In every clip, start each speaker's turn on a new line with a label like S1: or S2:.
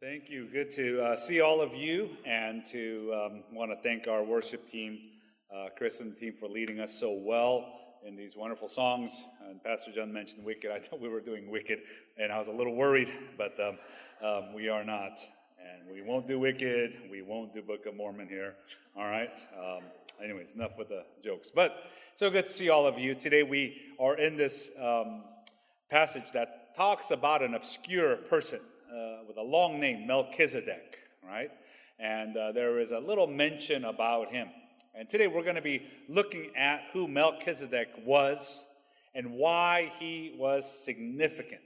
S1: Thank you. Good to uh, see all of you and to um, want to thank our worship team, uh, Chris and the team, for leading us so well in these wonderful songs. And Pastor John mentioned Wicked. I thought we were doing Wicked, and I was a little worried, but um, um, we are not. And we won't do Wicked. We won't do Book of Mormon here. All right. Um, anyways, enough with the jokes. But so good to see all of you. Today we are in this um, passage that talks about an obscure person uh, with a long name, Melchizedek, right? And uh, there is a little mention about him. And today we're going to be looking at who Melchizedek was and why he was significant.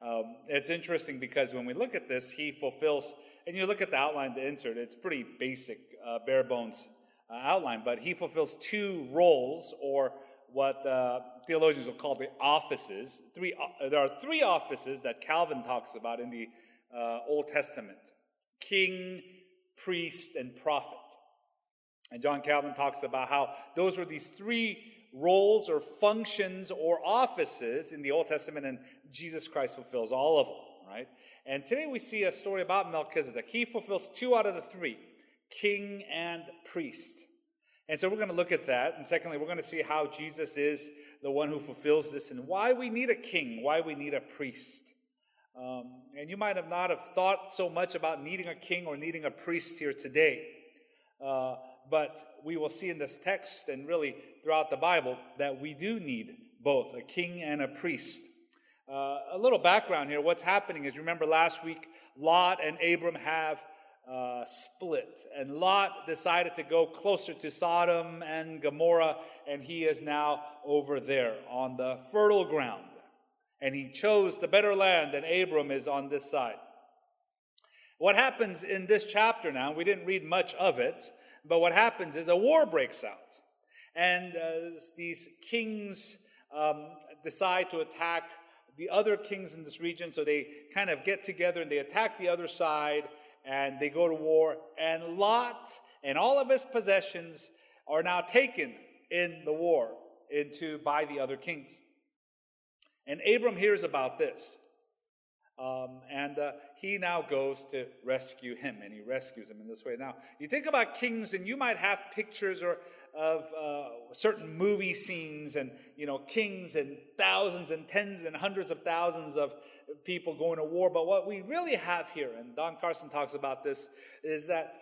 S1: Um, it's interesting because when we look at this, he fulfills, and you look at the outline, the insert, it's pretty basic, uh, bare bones uh, outline, but he fulfills two roles or what uh, theologians will call the offices. Three, uh, there are three offices that Calvin talks about in the uh, Old Testament king, priest, and prophet. And John Calvin talks about how those were these three roles or functions or offices in the Old Testament, and Jesus Christ fulfills all of them, right? And today we see a story about Melchizedek. He fulfills two out of the three king and priest. And so we're going to look at that. And secondly, we're going to see how Jesus is the one who fulfills this and why we need a king, why we need a priest. Um, and you might have not have thought so much about needing a king or needing a priest here today. Uh, but we will see in this text and really throughout the Bible that we do need both a king and a priest. Uh, a little background here. What's happening is, remember last week, Lot and Abram have uh, split. And Lot decided to go closer to Sodom and Gomorrah, and he is now over there on the fertile ground. And he chose the better land, and Abram is on this side. What happens in this chapter now, we didn't read much of it, but what happens is a war breaks out. And uh, these kings um, decide to attack the other kings in this region, so they kind of get together and they attack the other side and they go to war, and Lot and all of his possessions are now taken in the war into by the other kings. And Abram hears about this. Um, and uh, he now goes to rescue him, and he rescues him in this way. Now, you think about kings, and you might have pictures or of uh, certain movie scenes, and you know, kings and thousands and tens and hundreds of thousands of people going to war. But what we really have here, and Don Carson talks about this, is that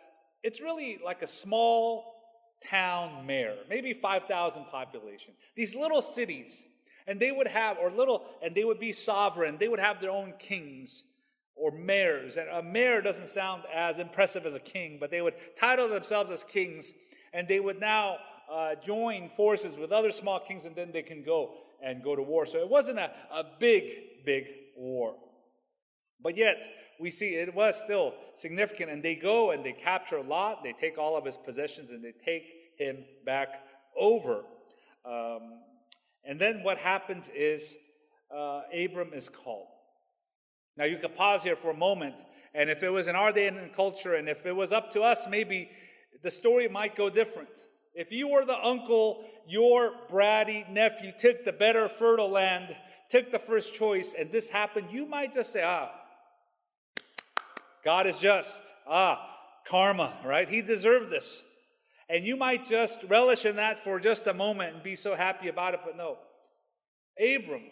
S1: it's really like a small town mayor, maybe 5,000 population. These little cities, and they would have, or little, and they would be sovereign. They would have their own kings or mayors. And a mayor doesn't sound as impressive as a king, but they would title themselves as kings, and they would now uh, join forces with other small kings, and then they can go and go to war. So it wasn't a, a big, big war. But yet, we see it was still significant, and they go and they capture Lot, they take all of his possessions, and they take him back over. Um, and then what happens is uh, Abram is called. Now, you could pause here for a moment, and if it was in our day and culture, and if it was up to us, maybe the story might go different. If you were the uncle, your bratty nephew took the better fertile land took the first choice and this happened, you might just say, ah, God is just. Ah, karma, right? He deserved this. And you might just relish in that for just a moment and be so happy about it, but no. Abram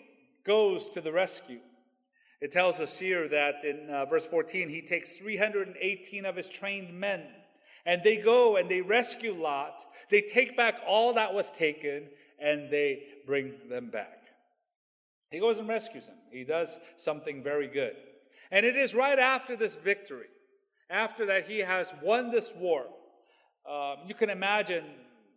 S1: goes to the rescue. It tells us here that in uh, verse 14, he takes 318 of his trained men, and they go and they rescue Lot. They take back all that was taken, and they bring them back. He goes and rescues them. He does something very good. And it is right after this victory, after that he has won this war. Um, you can imagine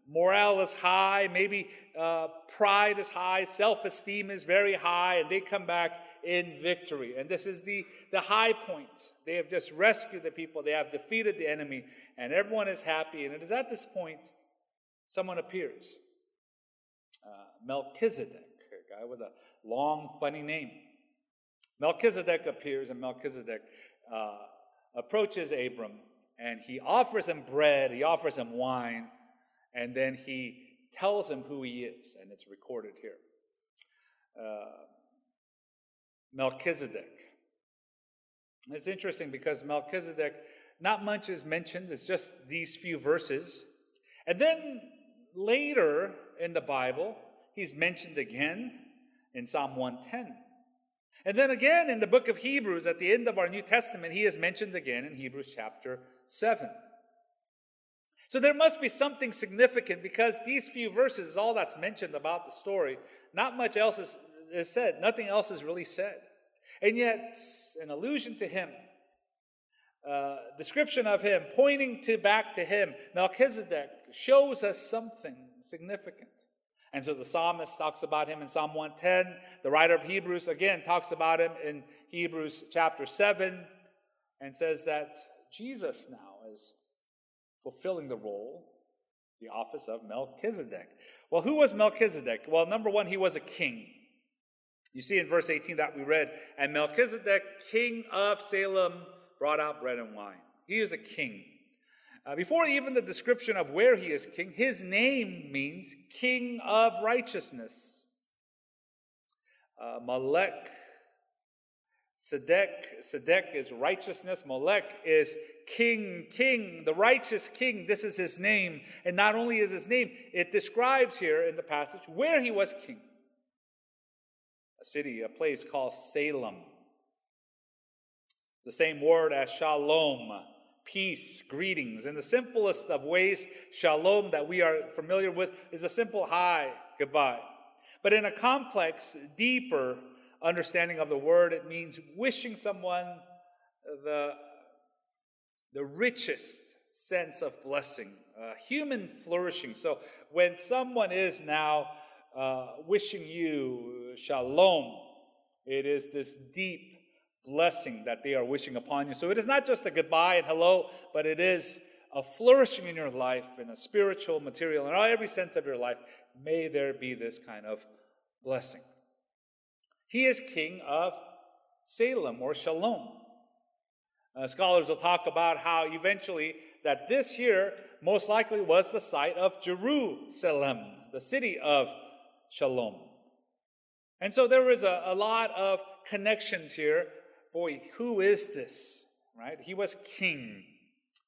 S1: morale is high, maybe uh, pride is high, self esteem is very high, and they come back in victory. And this is the, the high point. They have just rescued the people, they have defeated the enemy, and everyone is happy. And it is at this point someone appears uh, Melchizedek, a guy with a long, funny name. Melchizedek appears, and Melchizedek uh, approaches Abram, and he offers him bread, he offers him wine, and then he tells him who he is, and it's recorded here. Uh, Melchizedek, It's interesting because Melchizedek, not much is mentioned, it's just these few verses. And then later in the Bible, he's mentioned again in Psalm 110. And then again in the book of Hebrews, at the end of our New Testament, he is mentioned again in Hebrews chapter 7. So there must be something significant because these few verses is all that's mentioned about the story. Not much else is, is said, nothing else is really said. And yet, an allusion to him, uh, description of him, pointing to back to him, Melchizedek shows us something significant. And so the psalmist talks about him in Psalm 110. The writer of Hebrews again talks about him in Hebrews chapter 7 and says that Jesus now is fulfilling the role, the office of Melchizedek. Well, who was Melchizedek? Well, number one, he was a king. You see in verse 18 that we read, and Melchizedek, king of Salem, brought out bread and wine. He is a king. Uh, before even the description of where he is king, his name means king of righteousness. Uh, Malek, Sedek, Sedek is righteousness. Malek is king, king, the righteous king. This is his name. And not only is his name, it describes here in the passage where he was king a city, a place called Salem. The same word as shalom, peace, greetings. In the simplest of ways, shalom that we are familiar with is a simple hi, goodbye. But in a complex, deeper understanding of the word, it means wishing someone the, the richest sense of blessing, uh, human flourishing. So when someone is now uh, wishing you shalom. It is this deep blessing that they are wishing upon you. So it is not just a goodbye and hello, but it is a flourishing in your life in a spiritual, material, in every sense of your life. May there be this kind of blessing. He is king of Salem or Shalom. Uh, scholars will talk about how eventually that this here most likely was the site of Jerusalem, the city of shalom. And so there was a, a lot of connections here. Boy, who is this? Right? He was king.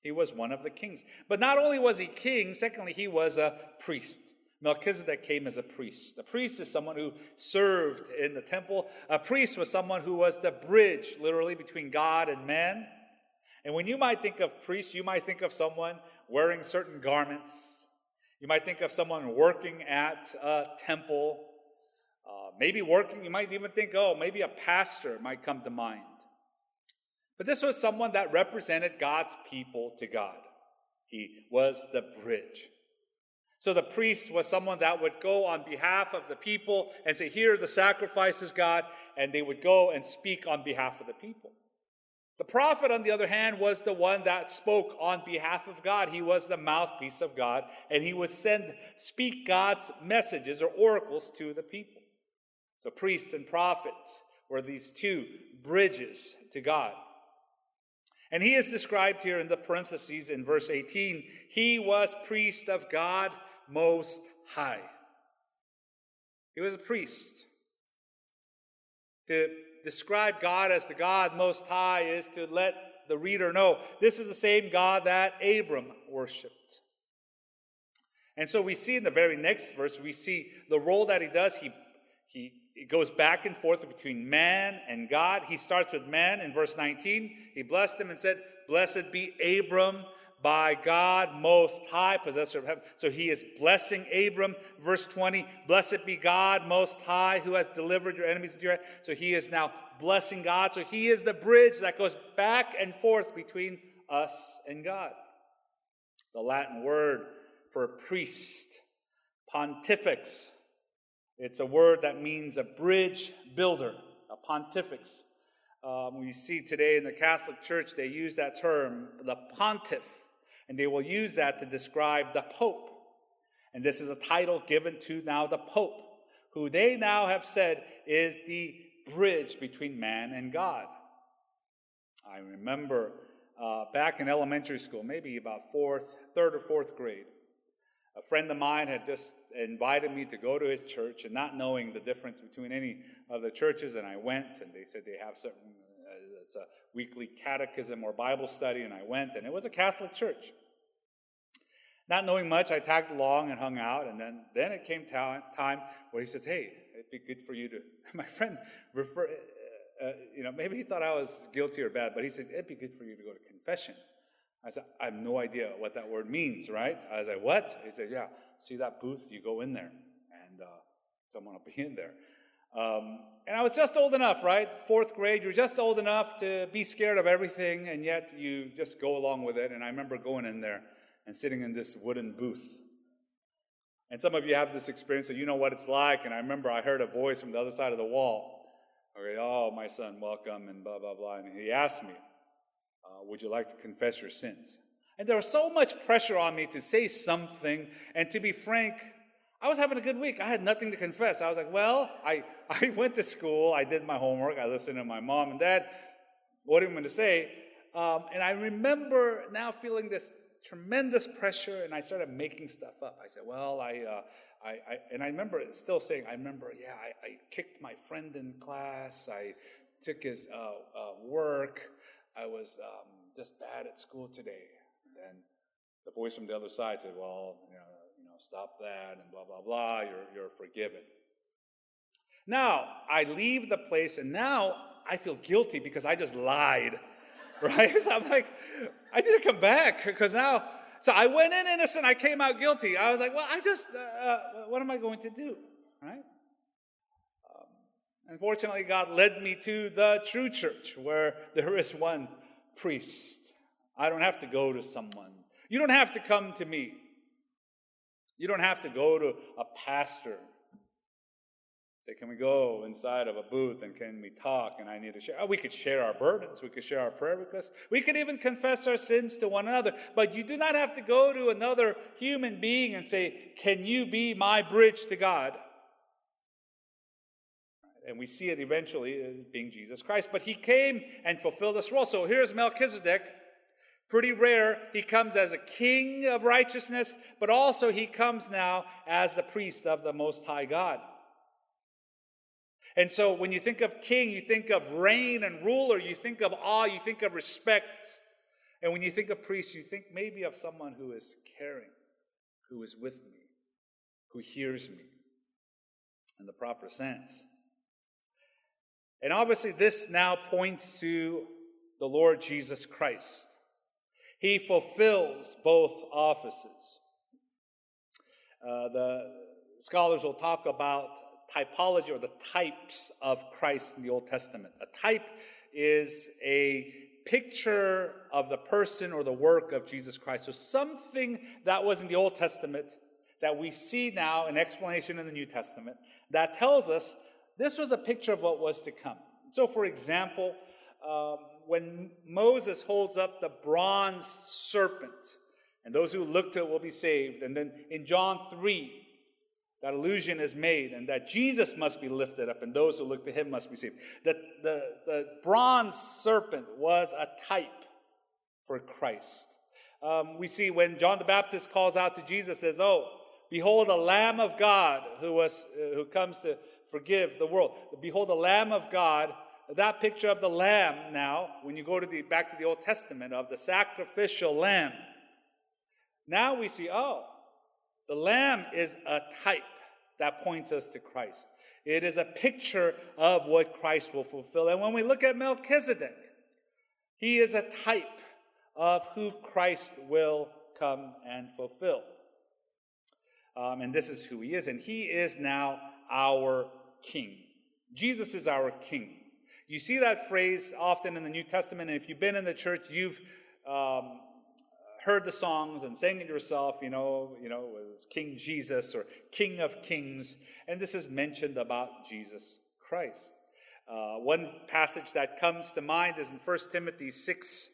S1: He was one of the kings. But not only was he king, secondly, he was a priest. Melchizedek came as a priest. A priest is someone who served in the temple. A priest was someone who was the bridge, literally, between God and man. And when you might think of priest, you might think of someone wearing certain garments, you might think of someone working at a temple, uh, maybe working, you might even think, oh, maybe a pastor might come to mind. But this was someone that represented God's people to God. He was the bridge. So the priest was someone that would go on behalf of the people and say, Here are the sacrifices, God, and they would go and speak on behalf of the people. The prophet, on the other hand, was the one that spoke on behalf of God. He was the mouthpiece of God, and he would send, speak God's messages or oracles to the people. So, priest and prophet were these two bridges to God. And he is described here in the parentheses in verse 18. He was priest of God most high. He was a priest. To describe God as the God Most High is to let the reader know this is the same God that Abram worshiped. And so we see in the very next verse, we see the role that he does. He, he, goes back and forth between man and God. He starts with man in verse 19. He blessed him and said, Blessed be Abram by God Most High, possessor of heaven. So he is blessing Abram. Verse 20, blessed be God Most High, who has delivered your enemies into your hand. So he is now blessing God. So he is the bridge that goes back and forth between us and God. The Latin word for priest, pontifex. It's a word that means a bridge builder, a pontifex. Um, we see today in the Catholic Church, they use that term, the pontiff and they will use that to describe the Pope. And this is a title given to now the Pope, who they now have said is the bridge between man and God. I remember uh, back in elementary school, maybe about fourth, third or fourth grade, a friend of mine had just invited me to go to his church, and not knowing the difference between any of the churches, and I went, and they said they have certain it's a weekly catechism or Bible study, and I went, and it was a Catholic church. Not knowing much, I tagged along and hung out, and then, then it came time where he says, Hey, it'd be good for you to. My friend refer, uh, uh, you know, maybe he thought I was guilty or bad, but he said, It'd be good for you to go to confession. I said, I have no idea what that word means, right? I was like, What? He said, Yeah, see that booth? You go in there, and uh, someone will be in there. Um, and I was just old enough, right? Fourth grade, you're just old enough to be scared of everything, and yet you just go along with it. And I remember going in there and sitting in this wooden booth. And some of you have this experience, so you know what it's like. And I remember I heard a voice from the other side of the wall. Okay, oh, my son, welcome, and blah, blah, blah. And he asked me, uh, Would you like to confess your sins? And there was so much pressure on me to say something. And to be frank, I was having a good week. I had nothing to confess. I was like, Well, I, I went to school, I did my homework, I listened to my mom and dad. What am I going to say? Um, and I remember now feeling this tremendous pressure, and I started making stuff up. I said, "Well, I, uh, I, I," and I remember still saying, "I remember, yeah, I, I kicked my friend in class. I took his uh, uh, work. I was um, just bad at school today." And the voice from the other side said, "Well, you know, stop that, and blah blah blah. You're you're forgiven." Now I leave the place, and now I feel guilty because I just lied right? So I'm like, I need to come back because now, so I went in innocent, I came out guilty. I was like, well, I just, uh, uh, what am I going to do, right? Um, unfortunately, God led me to the true church where there is one priest. I don't have to go to someone. You don't have to come to me. You don't have to go to a pastor Say, can we go inside of a booth and can we talk? And I need to share. Oh, we could share our burdens. We could share our prayer requests. We could even confess our sins to one another. But you do not have to go to another human being and say, can you be my bridge to God? And we see it eventually uh, being Jesus Christ. But he came and fulfilled this role. So here's Melchizedek. Pretty rare. He comes as a king of righteousness, but also he comes now as the priest of the Most High God. And so when you think of king, you think of reign and ruler, you think of awe, you think of respect. And when you think of priest, you think maybe of someone who is caring, who is with me, who hears me in the proper sense. And obviously, this now points to the Lord Jesus Christ. He fulfills both offices. Uh, the scholars will talk about typology or the types of Christ in the Old Testament. A type is a picture of the person or the work of Jesus Christ. So something that was in the Old Testament that we see now an explanation in the New Testament that tells us this was a picture of what was to come. So, for example, um, when Moses holds up the bronze serpent, and those who look to it will be saved. And then in John 3, that allusion is made, and that Jesus must be lifted up, and those who look to him must be saved. The, the, the bronze serpent was a type for Christ. Um, we see when John the Baptist calls out to Jesus, says, Oh, behold, the Lamb of God who, was, uh, who comes to forgive the world. Behold, the Lamb of God. That picture of the Lamb now, when you go to the, back to the Old Testament, of the sacrificial Lamb, now we see, oh, the Lamb is a type that points us to Christ. It is a picture of what Christ will fulfill. And when we look at Melchizedek, he is a type of who Christ will come and fulfill. Um, and this is who he is. And he is now our king. Jesus is our king. You see that phrase often in the New Testament. And if you've been in the church, you've um, heard the songs and sang it yourself, you know, you know, was King Jesus or King of Kings. And this is mentioned about Jesus Christ. Uh, one passage that comes to mind is in 1 Timothy 6,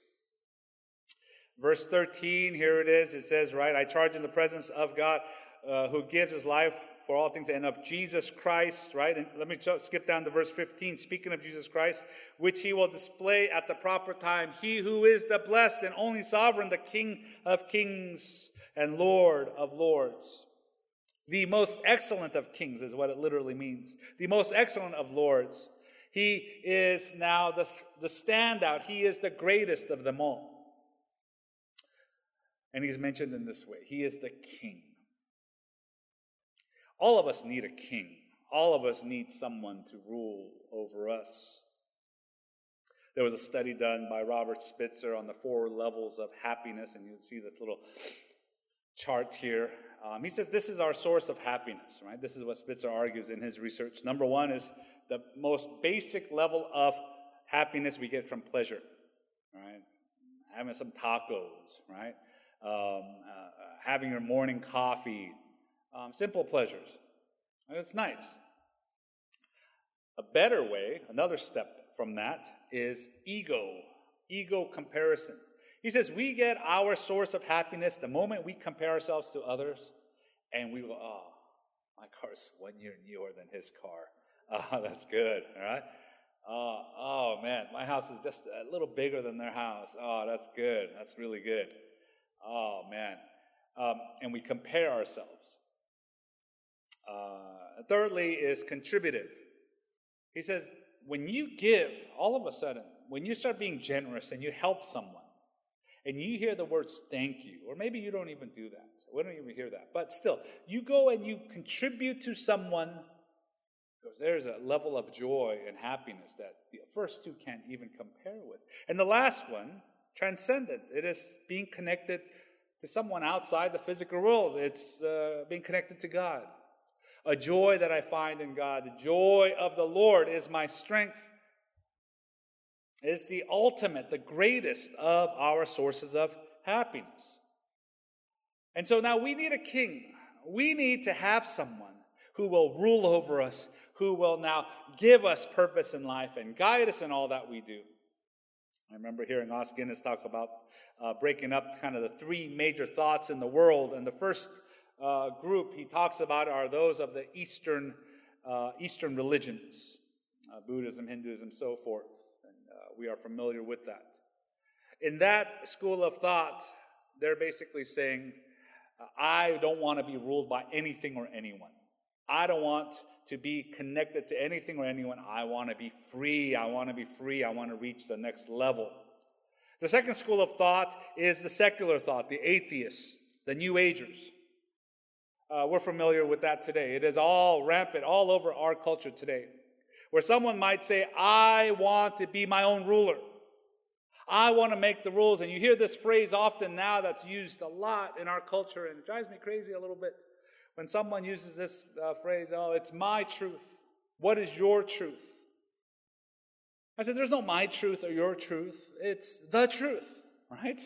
S1: verse 13. Here it is. It says, right, I charge in the presence of God uh, who gives his life for all things, and of Jesus Christ, right? And let me skip down to verse 15. Speaking of Jesus Christ, which he will display at the proper time. He who is the blessed and only sovereign, the King of kings and Lord of lords. The most excellent of kings is what it literally means. The most excellent of lords. He is now the, the standout. He is the greatest of them all. And he's mentioned in this way He is the king. All of us need a king. All of us need someone to rule over us. There was a study done by Robert Spitzer on the four levels of happiness, and you'll see this little chart here. Um, he says this is our source of happiness, right? This is what Spitzer argues in his research. Number one is the most basic level of happiness we get from pleasure, right? Having some tacos, right? Um, uh, having your morning coffee, um, simple pleasures. And it's nice. A better way, another step from that, is ego, ego comparison. He says we get our source of happiness the moment we compare ourselves to others and we go, oh, my car's one year newer than his car. Oh, that's good, all right? Oh, oh, man, my house is just a little bigger than their house. Oh, that's good. That's really good. Oh, man. Um, and we compare ourselves. Uh, thirdly, is contributive. He says, when you give, all of a sudden, when you start being generous and you help someone, and you hear the words thank you, or maybe you don't even do that. We don't even hear that. But still, you go and you contribute to someone because there's a level of joy and happiness that the first two can't even compare with. And the last one, transcendent. It is being connected to someone outside the physical world. It's uh, being connected to God. A joy that I find in God. The joy of the Lord is my strength is the ultimate, the greatest of our sources of happiness. And so now we need a king. We need to have someone who will rule over us, who will now give us purpose in life and guide us in all that we do. I remember hearing Os Guinness talk about uh, breaking up kind of the three major thoughts in the world. And the first uh, group he talks about are those of the Eastern, uh, Eastern religions uh, Buddhism, Hinduism, so forth we are familiar with that. In that school of thought, they're basically saying, I don't want to be ruled by anything or anyone. I don't want to be connected to anything or anyone. I want to be free. I want to be free. I want to reach the next level. The second school of thought is the secular thought, the atheists, the New Agers. Uh, we're familiar with that today. It is all rampant all over our culture today where someone might say, I want to be my own ruler. I want to make the rules. And you hear this phrase often now that's used a lot in our culture, and it drives me crazy a little bit when someone uses this uh, phrase, oh, it's my truth. What is your truth? I said, there's no my truth or your truth. It's the truth, right?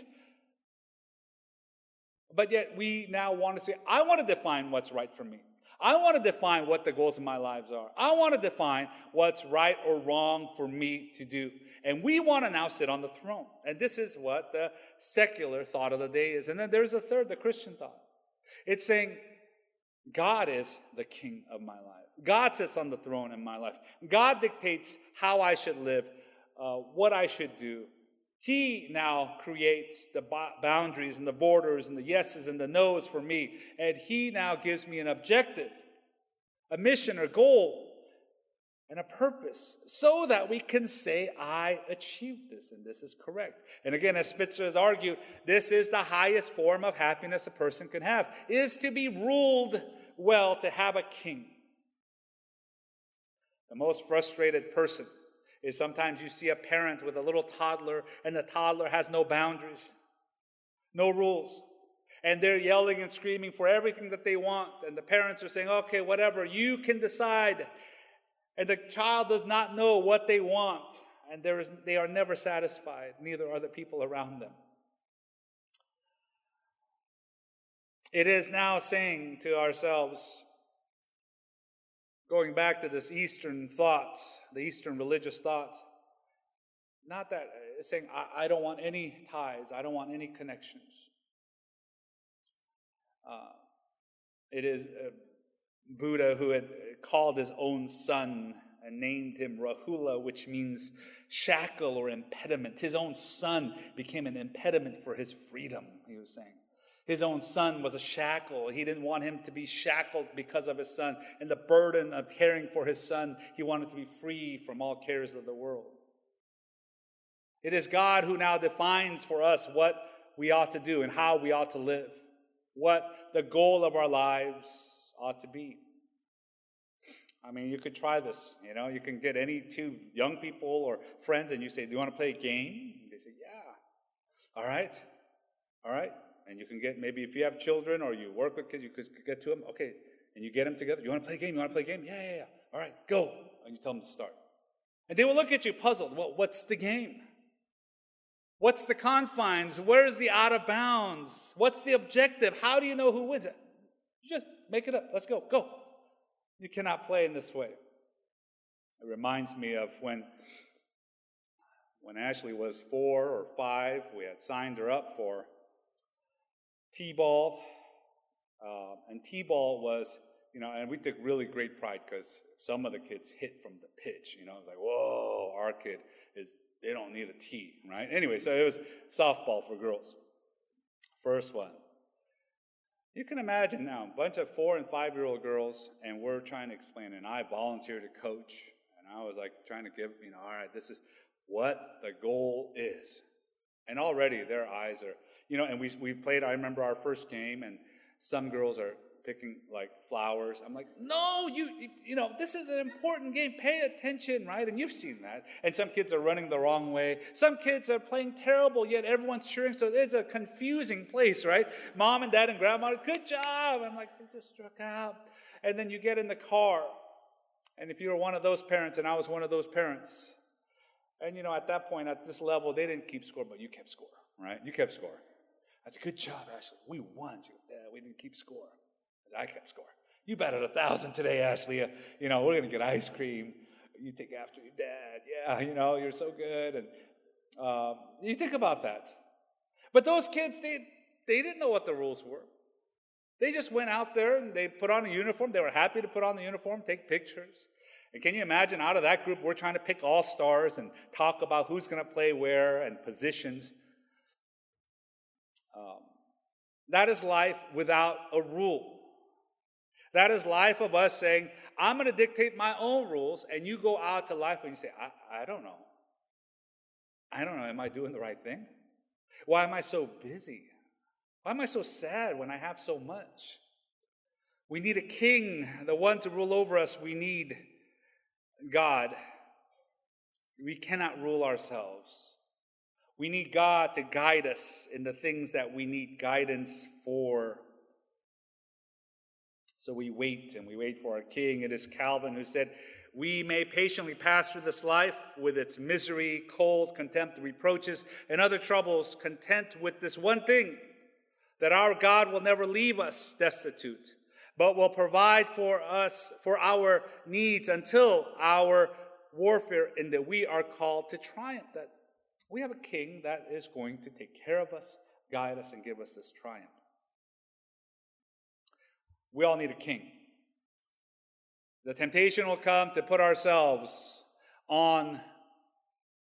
S1: But yet we now want to say, I want to define what's right for me. I want to define what the goals of my lives are. I want to define what's right or wrong for me to do. And we want to now sit on the throne. And this is what the secular thought of the day is. And then there's a third, the Christian thought. It's saying, God is the king of my life. God sits on the throne in my life. God dictates how I should live, uh, what I should do. He now creates the boundaries and the borders and the yeses and the nos for me. And He now gives me an objective, a mission or goal, and a purpose so that we can say, I achieved this and this is correct. And again, as Spitzer has argued, this is the highest form of happiness a person can have, is to be ruled well, to have a king. The most frustrated person is sometimes you see a parent with a little toddler and the toddler has no boundaries, no rules. And they're yelling and screaming for everything that they want. And the parents are saying, okay, whatever, you can decide. And the child does not know what they want. And there is, they are never satisfied, neither are the people around them. It is now saying to ourselves, going back to this Eastern thought, the Eastern religious thought, not that uh, saying, I, I don't want any ties, I don't want any connections. Uh, it is uh, Buddha who had called his own son and named him Rahula, which means shackle or impediment. His own son became an impediment for his freedom, he was saying. His own son was a shackle. He didn't want him to be shackled because of his son and the burden of caring for his son. He wanted to be free from all cares of the world. It is God who now defines for us what we ought to do and how we ought to live, what the goal of our lives ought to be. I mean, you could try this. You know, you can get any two young people or friends and you say, Do you want to play a game? And they say, Yeah. All right. All right. And you can get, maybe if you have children or you work with kids, you could get to them. Okay. And you get them together. You want to play a game? You want to play a game? Yeah, yeah, yeah. All right, go. And you tell them to start. And they will look at you puzzled. Well, what's the game? What's the confines? Where's the out of bounds? What's the objective? How do you know who wins it? You just make it up. Let's go. Go. You cannot play in this way. It reminds me of when when Ashley was four or five, we had signed her up for T-ball. Uh, and T-ball was, you know, and we took really great pride because some of the kids hit from the pitch. You know, it was like, whoa, our kid is, they don't need a tee, right? Anyway, so it was softball for girls. First one. You can imagine now, a bunch of four and five year old girls, and we're trying to explain, and I volunteered to coach, and I was like trying to give, you know, all right, this is what the goal is. And already their eyes are, you know, and we, we played, I remember our first game, and some girls are picking like flowers. I'm like, no, you, you know, this is an important game. Pay attention, right? And you've seen that. And some kids are running the wrong way. Some kids are playing terrible, yet everyone's cheering. So it's a confusing place, right? Mom and dad and grandma, good job. I'm like, they just struck out. And then you get in the car. And if you were one of those parents, and I was one of those parents, and you know, at that point, at this level, they didn't keep score, but you kept score, right? You kept score. I said, good job, Ashley. We won. She goes, Dad, we didn't keep score. I kept score. You batted a thousand today, Ashley. You know, we're going to get ice cream. You take after your dad. Yeah, you know, you're so good. And um, you think about that. But those kids, they, they didn't know what the rules were. They just went out there and they put on a uniform. They were happy to put on the uniform, take pictures. And can you imagine out of that group, we're trying to pick all stars and talk about who's going to play where and positions. Um, that is life without a rule. That is life of us saying, I'm going to dictate my own rules, and you go out to life and you say, I, I don't know. I don't know. Am I doing the right thing? Why am I so busy? Why am I so sad when I have so much? We need a king, the one to rule over us. We need God. We cannot rule ourselves. We need God to guide us in the things that we need guidance for. So we wait and we wait for our King. It is Calvin who said, We may patiently pass through this life with its misery, cold, contempt, reproaches, and other troubles, content with this one thing that our God will never leave us destitute, but will provide for us for our needs until our warfare, and that we are called to triumph. That we have a king that is going to take care of us, guide us, and give us this triumph. We all need a king. The temptation will come to put ourselves on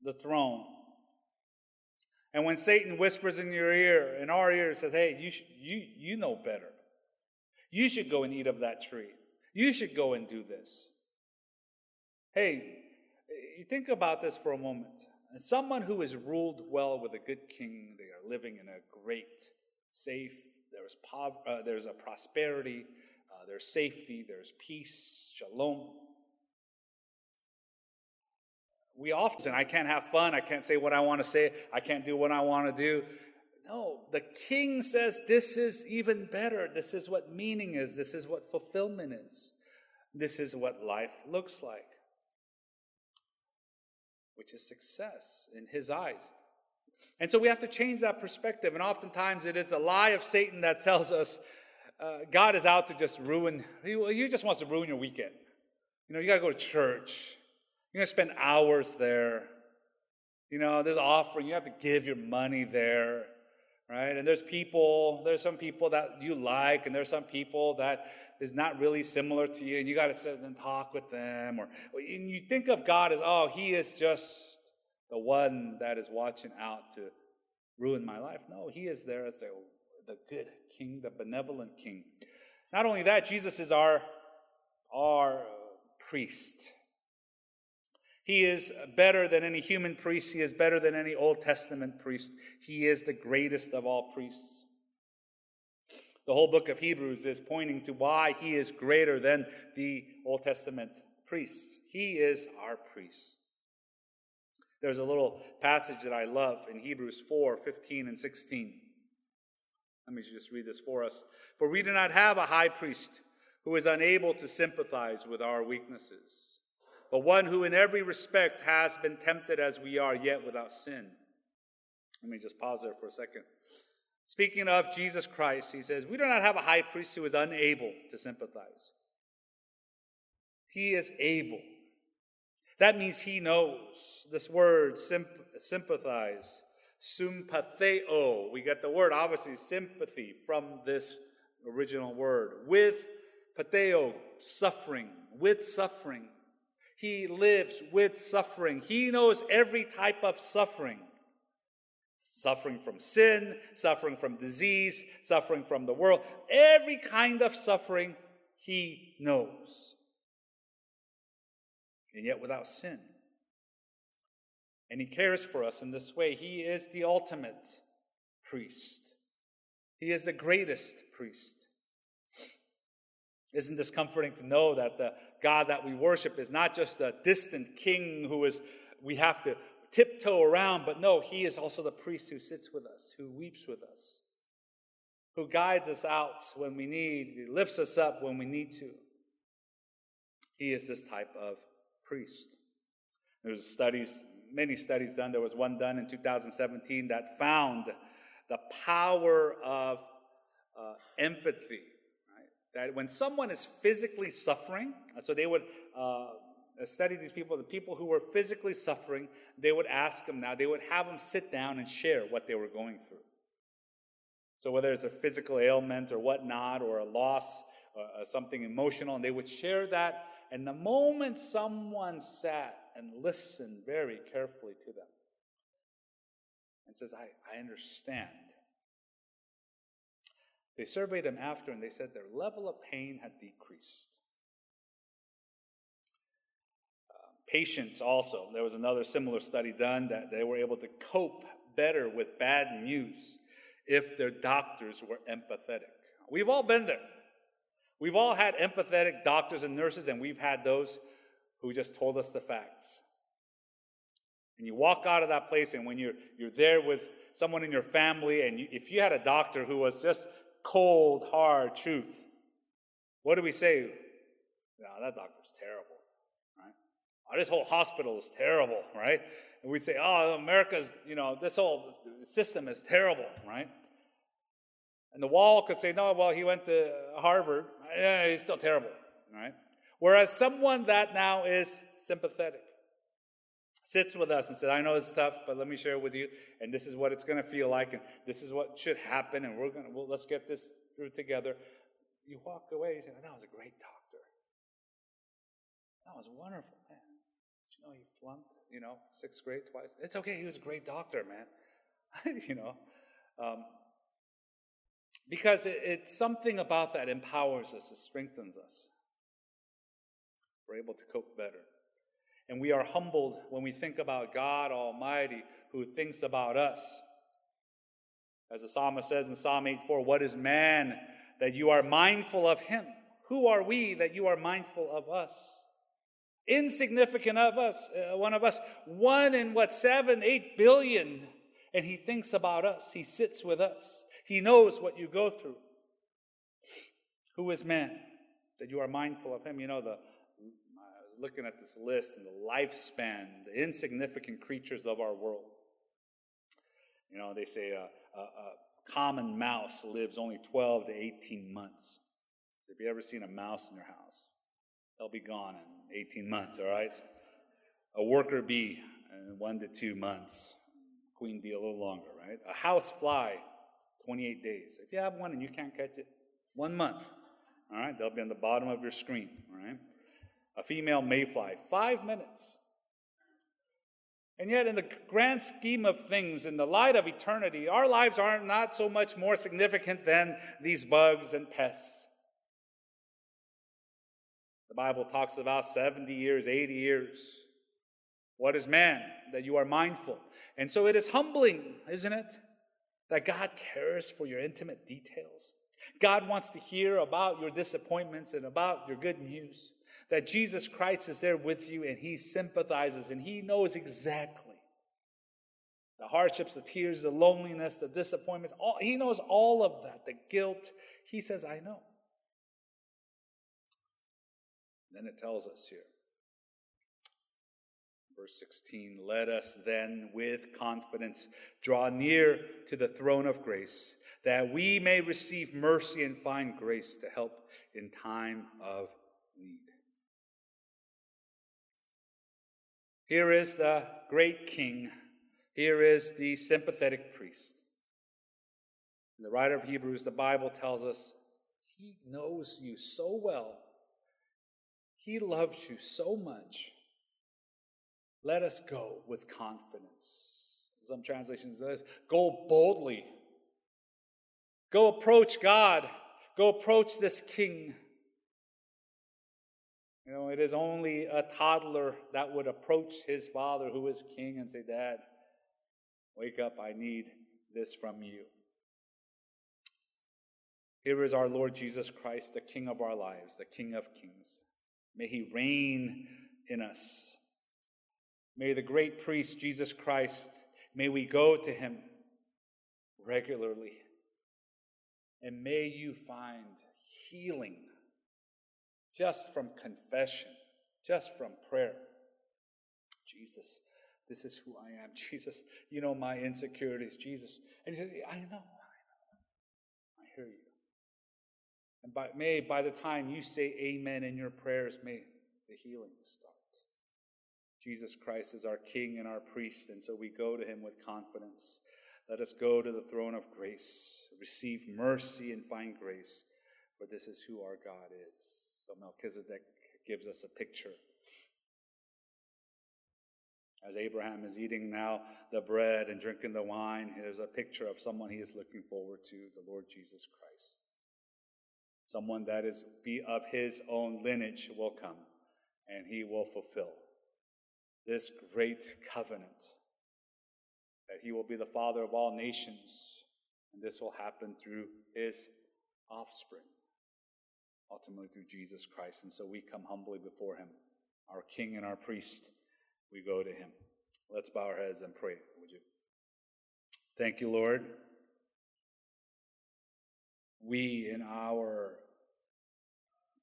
S1: the throne. And when Satan whispers in your ear, in our ear, says, Hey, you, you, you know better. You should go and eat of that tree. You should go and do this. Hey, you think about this for a moment. And someone who is ruled well with a good king, they are living in a great, safe, there's, pov- uh, there's a prosperity, uh, there's safety, there's peace, shalom. We often, I can't have fun, I can't say what I want to say, I can't do what I want to do. No, the king says this is even better. This is what meaning is. This is what fulfillment is. This is what life looks like, which is success in his eyes. And so we have to change that perspective. And oftentimes it is a lie of Satan that tells us uh, God is out to just ruin, he, he just wants to ruin your weekend. You know, you got to go to church. You're going to spend hours there. You know, there's offering. You have to give your money there, right? And there's people, there's some people that you like, and there's some people that is not really similar to you, and you got to sit and talk with them. Or and you think of God as, oh, he is just the one that is watching out to ruin my life. No, he is there as a the good king, the benevolent king. Not only that, Jesus is our, our priest. He is better than any human priest. He is better than any Old Testament priest. He is the greatest of all priests. The whole book of Hebrews is pointing to why he is greater than the Old Testament priests. He is our priest. There's a little passage that I love in Hebrews 4 15 and 16. Let me just read this for us. For we do not have a high priest who is unable to sympathize with our weaknesses, but one who in every respect has been tempted as we are, yet without sin. Let me just pause there for a second. Speaking of Jesus Christ, he says, We do not have a high priest who is unable to sympathize. He is able. That means he knows. This word, sympathize, sympatheo, we get the word, obviously, sympathy from this original word. With patheo, suffering, with suffering. He lives with suffering. He knows every type of suffering suffering from sin, suffering from disease, suffering from the world, every kind of suffering he knows. And yet without sin. And he cares for us in this way. He is the ultimate priest, he is the greatest priest. Isn't this comforting to know that the God that we worship is not just a distant king who is we have to tiptoe around, but no, He is also the priest who sits with us, who weeps with us, who guides us out when we need, He lifts us up when we need to. He is this type of priest. There's studies, many studies done. There was one done in 2017 that found the power of uh, empathy. That when someone is physically suffering, so they would uh, study these people, the people who were physically suffering, they would ask them now, they would have them sit down and share what they were going through. So whether it's a physical ailment or whatnot, or a loss, or uh, something emotional, and they would share that. And the moment someone sat and listened very carefully to them and says, I, I understand. They surveyed them after and they said their level of pain had decreased. Uh, patients also. There was another similar study done that they were able to cope better with bad news if their doctors were empathetic. We've all been there. We've all had empathetic doctors and nurses, and we've had those who just told us the facts. And you walk out of that place, and when you're, you're there with someone in your family, and you, if you had a doctor who was just cold, hard truth, what do we say? No, that doctor's terrible. Oh, this whole hospital is terrible, right? And we say, oh, America's, you know, this whole system is terrible, right? And the wall could say, no, well, he went to Harvard. Yeah, he's still terrible, right? Whereas someone that now is sympathetic sits with us and says, I know it's tough, but let me share with you, and this is what it's going to feel like, and this is what should happen, and we're going to, well, let's get this through together. You walk away, you say, that was a great doctor. That was wonderful, man Did you know he flunked, you know, sixth grade twice. It's okay. He was a great doctor, man. you know, um, because it, it's something about that empowers us, it strengthens us. We're able to cope better. And we are humbled when we think about God Almighty who thinks about us. As the psalmist says in Psalm 8 4, what is man that you are mindful of him? Who are we that you are mindful of us? insignificant of us, uh, one of us, one in what, seven, eight billion. And he thinks about us. He sits with us. He knows what you go through. Who is man that you are mindful of him? You know, the, looking at this list and the lifespan, the insignificant creatures of our world. You know, they say a, a, a common mouse lives only 12 to 18 months. So if you ever seen a mouse in your house, they'll be gone in 18 months, all right? A worker bee, uh, one to two months. Queen bee, a little longer, right? A house fly, 28 days. If you have one and you can't catch it, one month, all right? They'll be on the bottom of your screen, all right? A female mayfly, five minutes. And yet, in the grand scheme of things, in the light of eternity, our lives are not so much more significant than these bugs and pests. The Bible talks about 70 years, 80 years. What is man that you are mindful? And so it is humbling, isn't it? That God cares for your intimate details. God wants to hear about your disappointments and about your good news. That Jesus Christ is there with you and he sympathizes and he knows exactly the hardships, the tears, the loneliness, the disappointments. All, he knows all of that, the guilt. He says, I know. Then it tells us here Verse 16, let us then with confidence draw near to the throne of grace, that we may receive mercy and find grace to help in time of Here is the great king. Here is the sympathetic priest. the writer of Hebrews, the Bible tells us he knows you so well. He loves you so much let us go with confidence. Some translations says, go boldly. Go approach God. Go approach this king. You know, it is only a toddler that would approach his father who is king and say, Dad, wake up, I need this from you. Here is our Lord Jesus Christ, the King of our lives, the King of kings. May he reign in us. May the great priest, Jesus Christ, may we go to him regularly. And may you find healing just from confession, just from prayer. Jesus, this is who I am. Jesus, you know my insecurities. Jesus. And he said, I know, I know. I hear you. And by, may, by the time you say amen in your prayers, may the healing start. Jesus Christ is our King and our priest, and so we go to him with confidence. Let us go to the throne of grace, receive mercy, and find grace, for this is who our God is. So Melchizedek gives us a picture. As Abraham is eating now the bread and drinking the wine, there's a picture of someone he is looking forward to, the Lord Jesus Christ. Someone that is be of his own lineage will come, and he will fulfill this great covenant that he will be the father of all nations, and this will happen through his offspring, ultimately through Jesus Christ. And so we come humbly before him, our king and our priest. We go to him. Let's bow our heads and pray, would you? Thank you, Lord. We, in our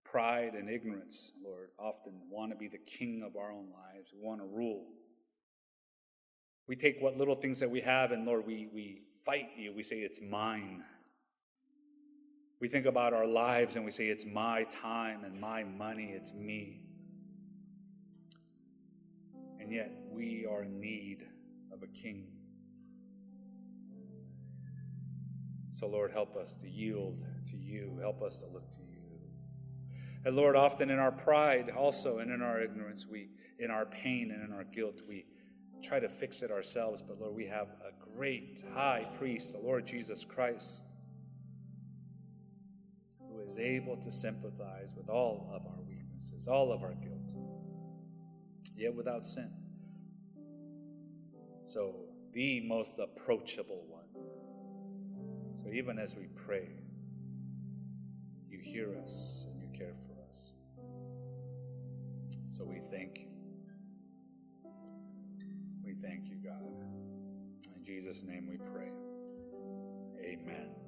S1: pride and ignorance, Lord, often want to be the king of our own lives. We want to rule. We take what little things that we have, and Lord, we, we fight you. We say, It's mine. We think about our lives and we say, It's my time and my money, it's me. And yet, we are in need of a king. So, Lord, help us to yield to you. Help us to look to you. And Lord, often in our pride also and in our ignorance, we, in our pain and in our guilt, we try to fix it ourselves. But Lord, we have a great high priest, the Lord Jesus Christ, is able to sympathize with all of our weaknesses, all of our guilt, yet without sin. So, the most approachable one. So, even as we pray, you hear us and you care for us. So we thank you. We thank you, God. In Jesus' name we pray. Amen.